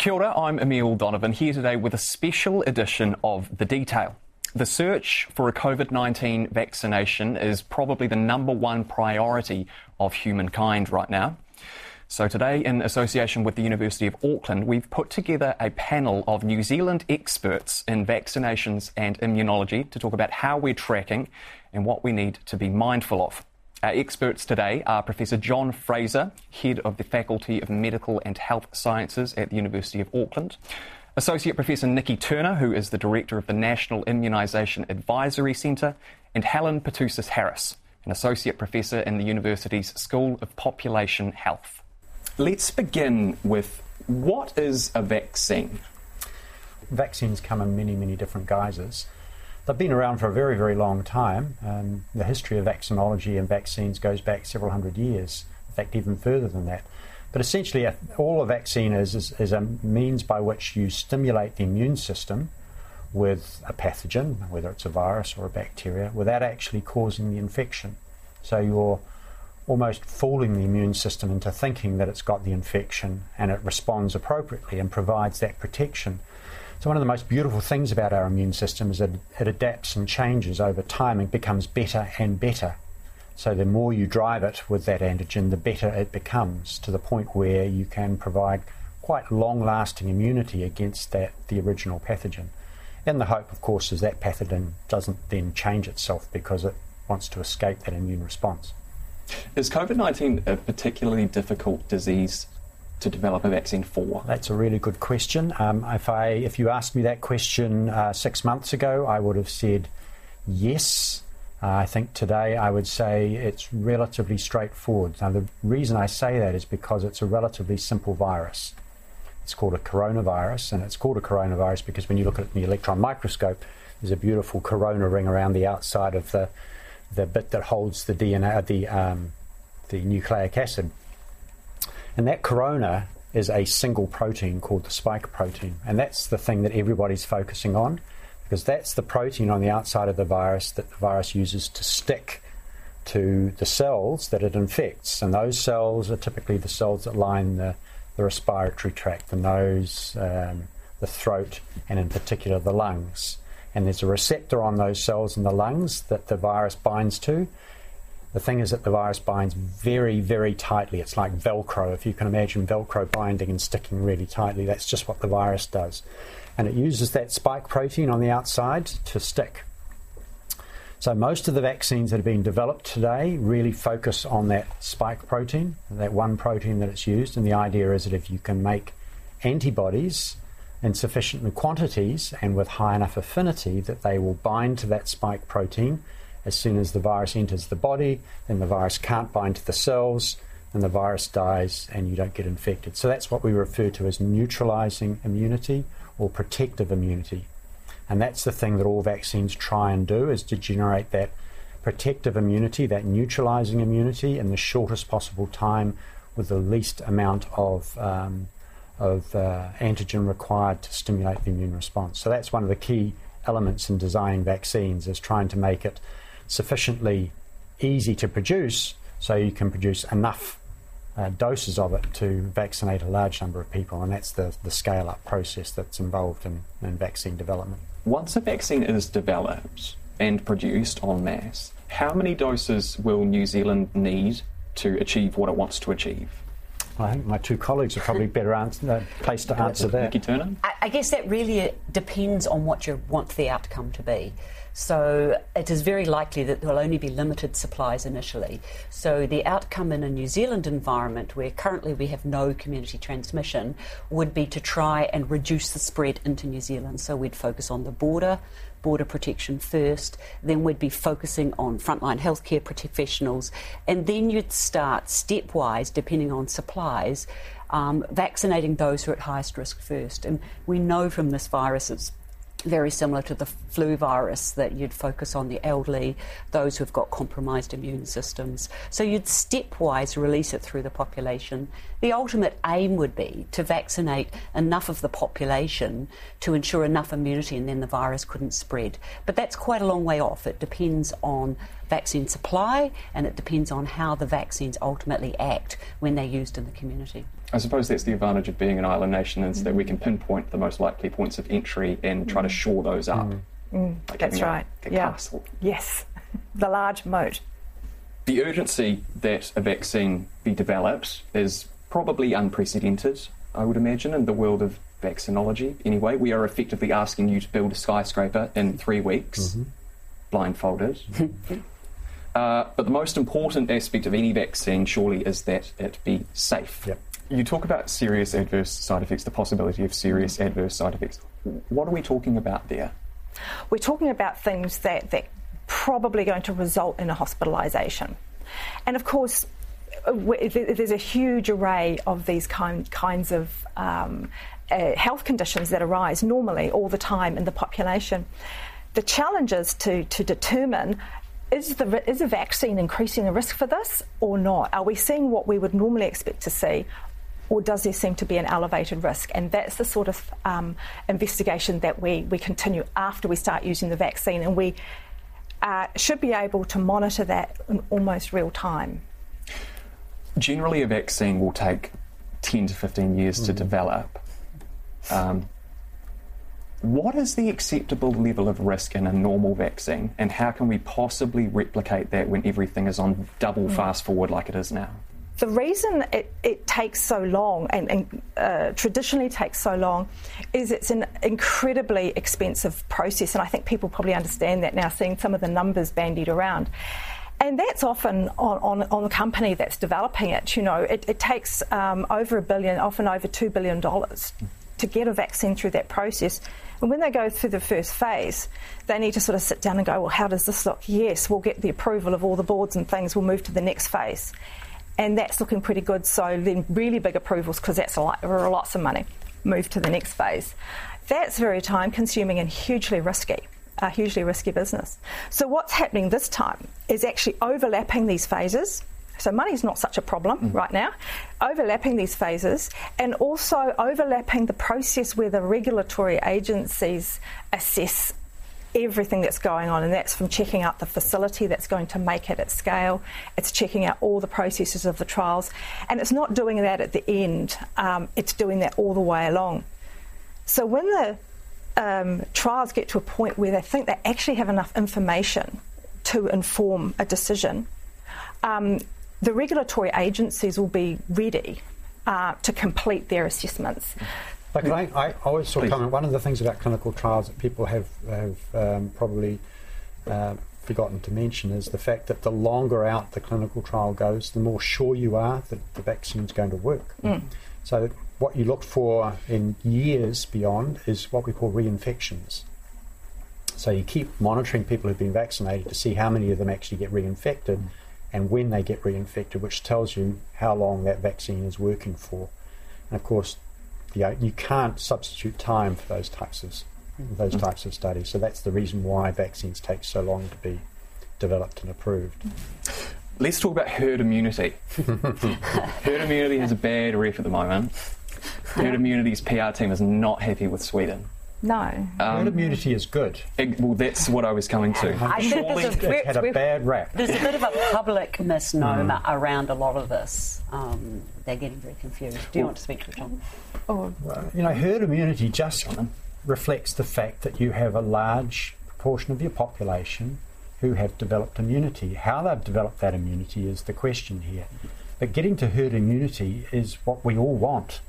Kia ora, I'm Emile Donovan here today with a special edition of The Detail. The search for a COVID 19 vaccination is probably the number one priority of humankind right now. So, today, in association with the University of Auckland, we've put together a panel of New Zealand experts in vaccinations and immunology to talk about how we're tracking and what we need to be mindful of. Our experts today are Professor John Fraser, Head of the Faculty of Medical and Health Sciences at the University of Auckland, Associate Professor Nikki Turner, who is the Director of the National Immunisation Advisory Centre, and Helen Petousis Harris, an Associate Professor in the university's School of Population Health. Let's begin with what is a vaccine? Vaccines come in many, many different guises. They've been around for a very, very long time. Um, the history of vaccinology and vaccines goes back several hundred years, in fact, even further than that. But essentially, all a vaccine is, is, is a means by which you stimulate the immune system with a pathogen, whether it's a virus or a bacteria, without actually causing the infection. So you're almost fooling the immune system into thinking that it's got the infection and it responds appropriately and provides that protection. So, one of the most beautiful things about our immune system is that it adapts and changes over time and becomes better and better. So, the more you drive it with that antigen, the better it becomes to the point where you can provide quite long lasting immunity against that, the original pathogen. And the hope, of course, is that pathogen doesn't then change itself because it wants to escape that immune response. Is COVID 19 a particularly difficult disease to develop a vaccine for? That's a really good question. Um, if I if you asked me that question uh, six months ago, I would have said yes. Uh, I think today I would say it's relatively straightforward. Now the reason I say that is because it's a relatively simple virus. It's called a coronavirus, and it's called a coronavirus because when you look at it in the electron microscope, there's a beautiful corona ring around the outside of the the bit that holds the DNA, the um, the nucleic acid. And that corona is a single protein called the spike protein. And that's the thing that everybody's focusing on because that's the protein on the outside of the virus that the virus uses to stick to the cells that it infects. And those cells are typically the cells that line the, the respiratory tract, the nose, um, the throat, and in particular the lungs. And there's a receptor on those cells in the lungs that the virus binds to. The thing is that the virus binds very, very tightly. It's like Velcro. If you can imagine Velcro binding and sticking really tightly, that's just what the virus does. And it uses that spike protein on the outside to stick. So, most of the vaccines that are being developed today really focus on that spike protein, that one protein that it's used. And the idea is that if you can make antibodies in sufficient quantities and with high enough affinity, that they will bind to that spike protein as soon as the virus enters the body, then the virus can't bind to the cells, and the virus dies, and you don't get infected. So that's what we refer to as neutralizing immunity or protective immunity. And that's the thing that all vaccines try and do is to generate that protective immunity, that neutralizing immunity in the shortest possible time with the least amount of, um, of uh, antigen required to stimulate the immune response. So that's one of the key elements in designing vaccines is trying to make it sufficiently easy to produce so you can produce enough uh, doses of it to vaccinate a large number of people, and that's the, the scale up process that's involved in, in vaccine development. Once a vaccine is developed and produced en masse, how many doses will New Zealand need to achieve what it wants to achieve? I think my two colleagues are probably better answer, uh, placed to answer that. Nikki Turner? I, I guess that really depends on what you want the outcome to be. So it is very likely that there will only be limited supplies initially. So the outcome in a New Zealand environment where currently we have no community transmission would be to try and reduce the spread into New Zealand. So we'd focus on the border, border protection first, then we'd be focusing on frontline healthcare professionals, and then you'd start stepwise, depending on supplies, um, vaccinating those who are at highest risk first. And we know from this virus it's very similar to the flu virus that you'd focus on the elderly, those who've got compromised immune systems. So you'd stepwise release it through the population The ultimate aim would be to vaccinate enough of the population to ensure enough immunity and then the virus couldn't spread. But that's quite a long way off. It depends on vaccine supply and it depends on how the vaccines ultimately act when they're used in the community. I suppose that's the advantage of being an island nation is that we can pinpoint the most likely points of entry and try to shore those up. Mm, like that's having a- right. a yeah. castle. Yes. the large moat. The urgency that a vaccine be developed is probably unprecedented, I would imagine, in the world of vaccinology. Anyway, we are effectively asking you to build a skyscraper in three weeks, blindfolded. uh, but the most important aspect of any vaccine, surely, is that it be safe. Yep. You talk about serious adverse side effects, the possibility of serious adverse side effects. What are we talking about there? We're talking about things that that probably going to result in a hospitalisation, and of course. uh, There's a huge array of these kind, kinds of um, uh, health conditions that arise normally all the time in the population. The challenge is to, to determine is the is a vaccine increasing the risk for this or not? Are we seeing what we would normally expect to see, or does there seem to be an elevated risk? And that's the sort of um, investigation that we, we continue after we start using the vaccine, and we uh, should be able to monitor that in almost real time. Generally, a vaccine will take 10 to 15 years to develop. Um, what is the acceptable level of risk in a normal vaccine, and how can we possibly replicate that when everything is on double fast forward like it is now? The reason it, it takes so long and, and uh, traditionally takes so long is it's an incredibly expensive process, and I think people probably understand that now, seeing some of the numbers bandied around. And that's often on, on, on the company that's developing it. You know, it, it takes um, over a billion, often over two billion dollars, to get a vaccine through that process. And when they go through the first phase, they need to sort of sit down and go, well, how does this look? Yes, we'll get the approval of all the boards and things. We'll move to the next phase and that's looking pretty good. So then, really big approvals because that's a lot, are lots of money. Move to the next phase. That's very time consuming and hugely risky. A hugely risky business. So what's happening this time is actually overlapping these phases. So money's not such a problem mm. right now. Overlapping these phases and also overlapping the process where the regulatory agencies assess everything that's going on, and that's from checking out the facility that's going to make it at scale. It's checking out all the processes of the trials, and it's not doing that at the end. Um, it's doing that all the way along. So when the um, trials get to a point where they think they actually have enough information to inform a decision, um, the regulatory agencies will be ready uh, to complete their assessments. Like I, I always sort of comment. One of the things about clinical trials that people have have um, probably uh, forgotten to mention is the fact that the longer out the clinical trial goes, the more sure you are that the vaccine is going to work. So what you look for in years beyond is what we call reinfections. So you keep monitoring people who've been vaccinated to see how many of them actually get reinfected and when they get reinfected, which tells you how long that vaccine is working for. And of course, you, you can't substitute time for those types of those mm. types of studies. So that's the reason why vaccines take so long to be developed and approved. Let's talk about herd immunity. herd immunity has a bad rep at the moment. Herd immunity's PR team is not happy with Sweden. No. Herd immunity is good. Ig- well, that's what I was coming to. I think Surely- there's a, It's had a bad rap. There's a bit of a public misnomer around a lot of this. Um, they're getting very confused. Do you want to speak to it, John? Oh, You know, herd immunity just reflects the fact that you have a large proportion of your population who have developed immunity. How they've developed that immunity is the question here. But getting to herd immunity is what we all want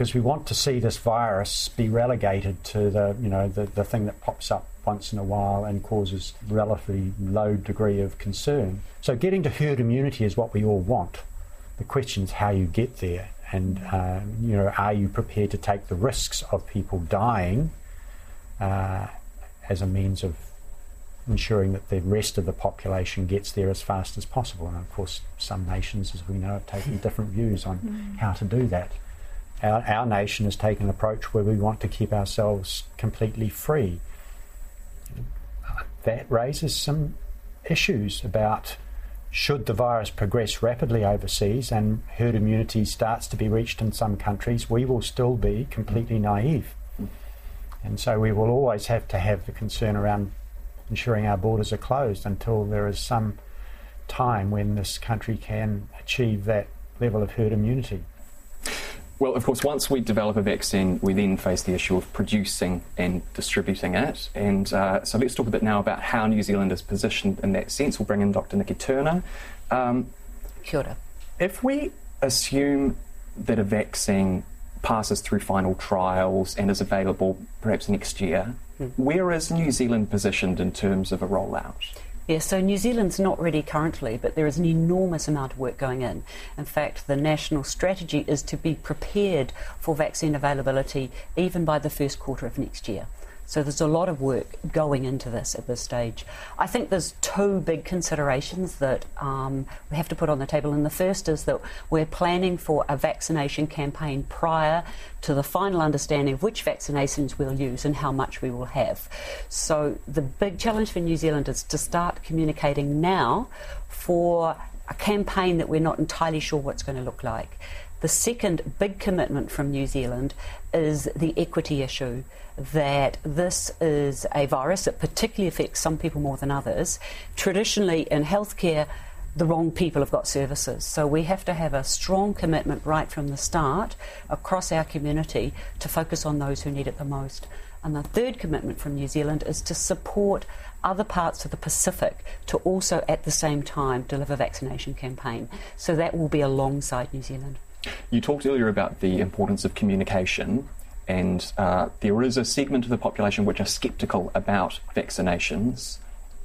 because we want to see this virus be relegated to the, you know, the, the thing that pops up once in a while and causes relatively low degree of concern. So getting to herd immunity is what we all want. The question is how you get there, and uh, you know, are you prepared to take the risks of people dying uh, as a means of ensuring that the rest of the population gets there as fast as possible? And of course, some nations, as we know, have taken different views on how to do that. Our, our nation has taken an approach where we want to keep ourselves completely free. That raises some issues about should the virus progress rapidly overseas and herd immunity starts to be reached in some countries, we will still be completely naive. And so we will always have to have the concern around ensuring our borders are closed until there is some time when this country can achieve that level of herd immunity. Well, of course, once we develop a vaccine, we then face the issue of producing and distributing it. And uh, so let's talk a bit now about how New Zealand is positioned in that sense. We'll bring in Dr. Nikki Turner. Um, Kia ora. If we assume that a vaccine passes through final trials and is available perhaps next year, hmm. where is New Zealand positioned in terms of a rollout? Yes, so New Zealand's not ready currently, but there is an enormous amount of work going in. In fact, the national strategy is to be prepared for vaccine availability even by the first quarter of next year. So there's a lot of work going into this at this stage. I think there's two big considerations that um, we have to put on the table. And the first is that we're planning for a vaccination campaign prior to the final understanding of which vaccinations we'll use and how much we will have. So the big challenge for New Zealand is to start communicating now for a campaign that we're not entirely sure what's going to look like. The second big commitment from New Zealand is the equity issue that this is a virus that particularly affects some people more than others. Traditionally, in healthcare, the wrong people have got services. So we have to have a strong commitment right from the start across our community to focus on those who need it the most. And the third commitment from New Zealand is to support other parts of the Pacific to also at the same time deliver vaccination campaign. So that will be alongside New Zealand. You talked earlier about the importance of communication, and uh, there is a segment of the population which are sceptical about vaccinations.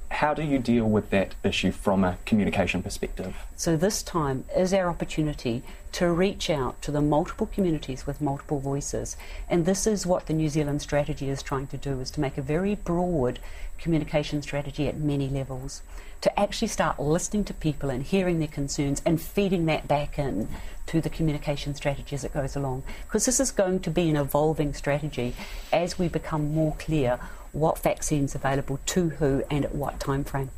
How do you deal with that issue from a communication perspective? So, this time is our opportunity to reach out to the multiple communities with multiple voices. And this is what the New Zealand strategy is trying to do is to make a very broad communication strategy at many levels to actually start listening to people and hearing their concerns and feeding that back in to the communication strategy as it goes along. Because this is going to be an evolving strategy as we become more clear what vaccines available to who and at what time frame.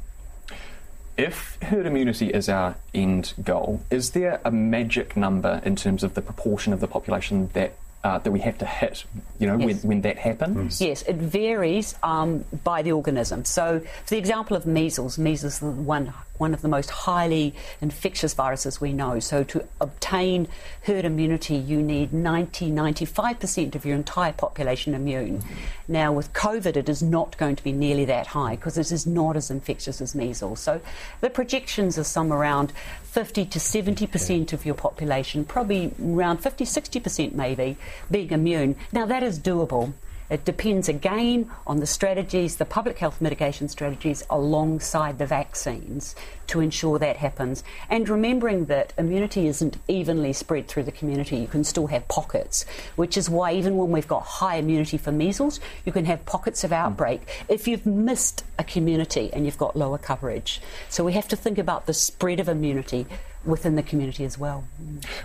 If herd immunity is our end goal, is there a magic number in terms of the proportion of the population that uh, that we have to hit, you know, yes. when, when that happens? Yes, it varies um, by the organism. So, for the example of measles, measles is one one of the most highly infectious viruses we know. So, to obtain herd immunity, you need 90 95% of your entire population immune. Now, with COVID, it is not going to be nearly that high because it is not as infectious as measles. So, the projections are some around 50 to 70% of your population, probably around 50 60% maybe, being immune. Now, that is doable. It depends again on the strategies, the public health mitigation strategies alongside the vaccines to ensure that happens. And remembering that immunity isn't evenly spread through the community, you can still have pockets, which is why even when we've got high immunity for measles, you can have pockets of outbreak if you've missed a community and you've got lower coverage. So we have to think about the spread of immunity within the community as well.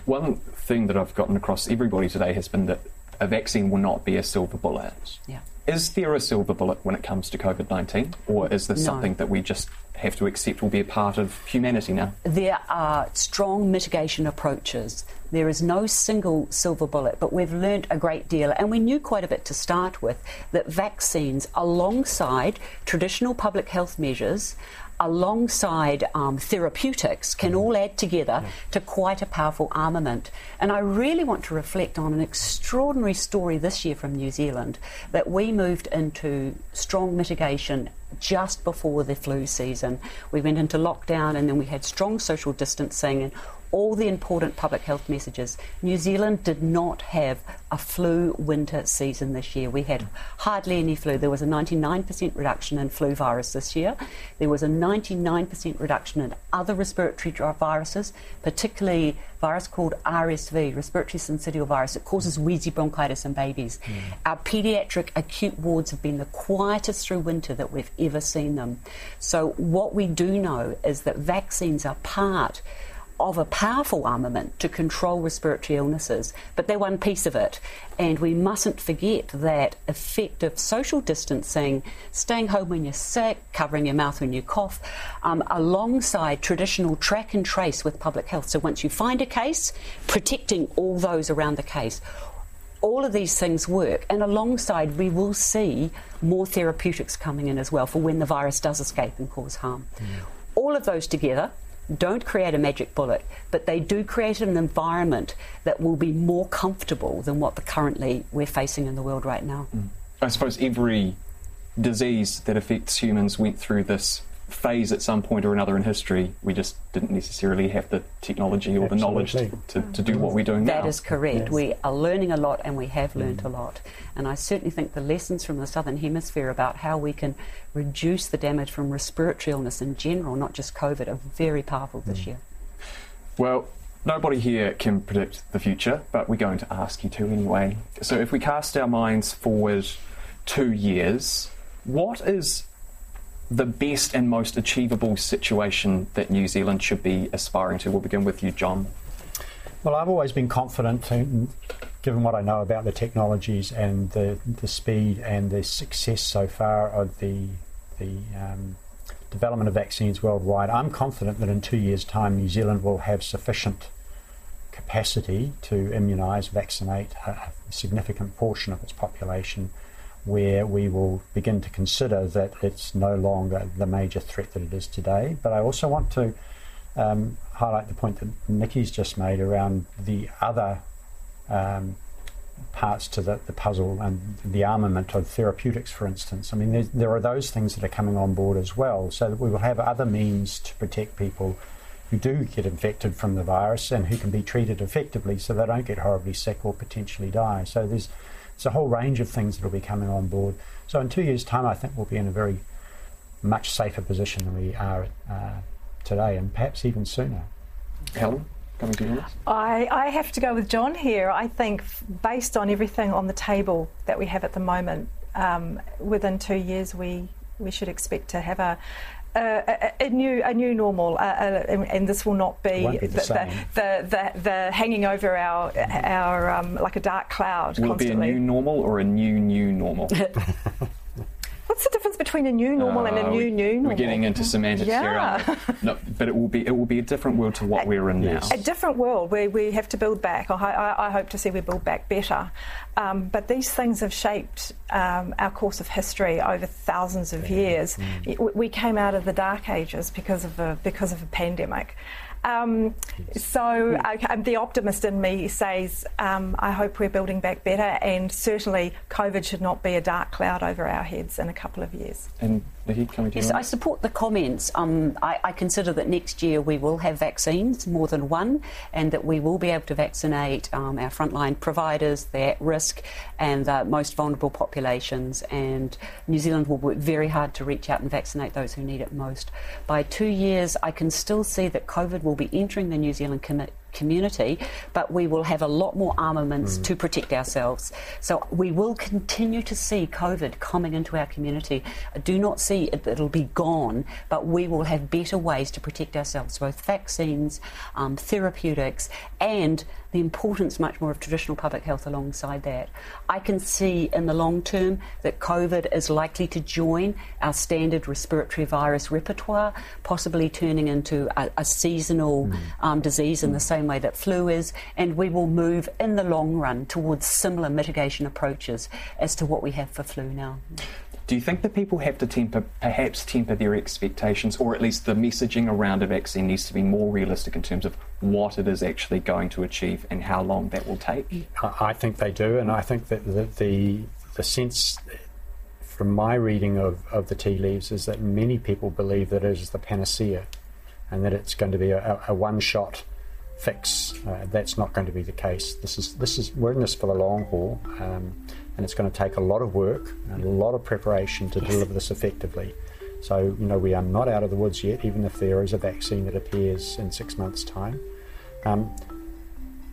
One thing that I've gotten across everybody today has been that a vaccine will not be a silver bullet. Yeah. Is there a silver bullet when it comes to COVID 19? Or is this no. something that we just have to accept will be a part of humanity now? There are strong mitigation approaches. There is no single silver bullet, but we've learnt a great deal, and we knew quite a bit to start with that vaccines, alongside traditional public health measures, alongside um, therapeutics can all add together yeah. to quite a powerful armament. And I really want to reflect on an extraordinary story this year from New Zealand that we moved into strong mitigation just before the flu season. We went into lockdown and then we had strong social distancing and all the important public health messages. New Zealand did not have a flu winter season this year. We had hardly any flu. There was a 99% reduction in flu virus this year. There was a 99% reduction in other respiratory viruses, particularly virus called RSV, respiratory syncytial virus. It causes wheezy bronchitis in babies. Mm. Our paediatric acute wards have been the quietest through winter that we've ever seen them. So what we do know is that vaccines are part of a powerful armament to control respiratory illnesses, but they're one piece of it. And we mustn't forget that effective social distancing, staying home when you're sick, covering your mouth when you cough, um, alongside traditional track and trace with public health. So once you find a case, protecting all those around the case all of these things work, and alongside, we will see more therapeutics coming in as well for when the virus does escape and cause harm. Mm. All of those together don't create a magic bullet, but they do create an environment that will be more comfortable than what the currently we're facing in the world right now. Mm. I suppose every disease that affects humans went through this phase at some point or another in history. We just didn't necessarily have the technology or Absolutely. the knowledge to, to, to, do what we're doing that now. That is correct. Yes. We are learning a lot and we have learned mm. a lot. And I certainly think the lessons from the Southern Hemisphere about how we can reduce the damage from respiratory illness in general, not just COVID, are very powerful this mm. year. Well, Nobody here can predict the future, but we're going to ask you to anyway. So, if we cast our minds forward two years, what is the best and most achievable situation that New Zealand should be aspiring to? We'll begin with you, John. Well, I've always been confident, given what I know about the technologies and the, the speed and the success so far of the, the um, development of vaccines worldwide. I'm confident that in two years' time, New Zealand will have sufficient capacity to immunise, vaccinate a significant portion of its population where we will begin to consider that it's no longer the major threat that it is today. But I also want to um, highlight the point that Nikki's just made around the other um, parts to the, the, puzzle and the armament of therapeutics, for instance. I mean, there, are those things that are coming on board as well, so that we will have other means to protect people who do get infected from the virus and who can be treated effectively so they don't get horribly sick or potentially die. So there's it's a whole range of things that will be coming on board. So in two years' time, I think we'll be in a very much safer position than we are uh, today, and perhaps even sooner. Helen? Coming to yours? I, I have to go with John here. I think, based on everything on the table that we have at the moment, um, within two years we we should expect to have a, a, a, new a new normal, uh, uh, and this will not be, be the, the, the, the, the, hanging over our our um, like a dark cloud. Will constantly. it be a new normal or a new new normal? What's the difference between a new normal uh, and a uh, new new normal? We're getting into semantics yeah. here. No, but it will be it will be a different world to what a, we're in yes. now. A different world where we have to build back. I, I, I hope to see we build back better. Um, but these things have shaped um, our course of history over thousands of years. Mm. We came out of the dark ages because of a because of a pandemic. Um, so uh, the optimist in me says, um, I hope we're building back better, and certainly COVID should not be a dark cloud over our heads in a couple of years. And Nikki, coming to yes, I support the comments. Um, I, I, consider that next year we will have vaccines, more than one, and that we will be able to vaccinate um, our frontline providers, the at risk, and the most vulnerable populations. And New Zealand will work very hard to reach out and vaccinate those who need it most. By two years, I can still see that COVID will be entering the New Zealand com- community, but we will have a lot more armaments mm. to protect ourselves. So we will continue to see COVID coming into our community. I do not see it, it'll be gone, but we will have better ways to protect ourselves, both vaccines, um, therapeutics, and the importance much more of traditional public health alongside that. I can see in the long term that COVID is likely to join our standard respiratory virus repertoire, possibly turning into a, a seasonal mm. um, disease in the same way that flu is, and we will move in the long run towards similar mitigation approaches as to what we have for flu now. Do you think that people have to temper, perhaps temper their expectations, or at least the messaging around a vaccine needs to be more realistic in terms of what it is actually going to achieve and how long that will take? I think they do, and I think that the, the, the sense from my reading of, of the tea leaves is that many people believe that it is the panacea and that it's going to be a, a one shot fix. Uh, that's not going to be the case. This is, this is, we're in this for the long haul. Um, and it's going to take a lot of work and a lot of preparation to yes. deliver this effectively. So, you know, we are not out of the woods yet, even if there is a vaccine that appears in six months' time. Um,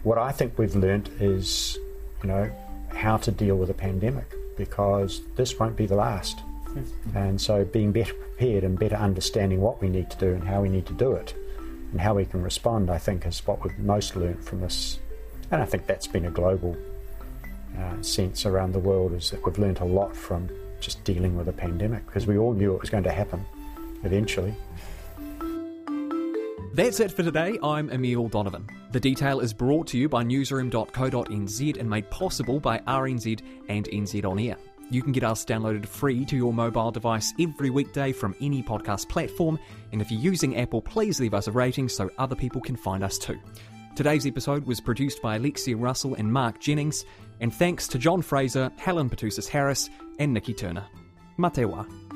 what I think we've learnt is, you know, how to deal with a pandemic because this won't be the last. And so, being better prepared and better understanding what we need to do and how we need to do it and how we can respond, I think, is what we've most learnt from this. And I think that's been a global uh, sense around the world is that we've learnt a lot from just dealing with a pandemic because we all knew it was going to happen eventually. That's it for today. I'm Emile Donovan. The detail is brought to you by newsroom.co.nz and made possible by RNZ and NZ On Air. You can get us downloaded free to your mobile device every weekday from any podcast platform, and if you're using Apple, please leave us a rating so other people can find us too. Today's episode was produced by Alexia Russell and Mark Jennings, and thanks to John Fraser, Helen Petousis Harris, and Nikki Turner. Matewa.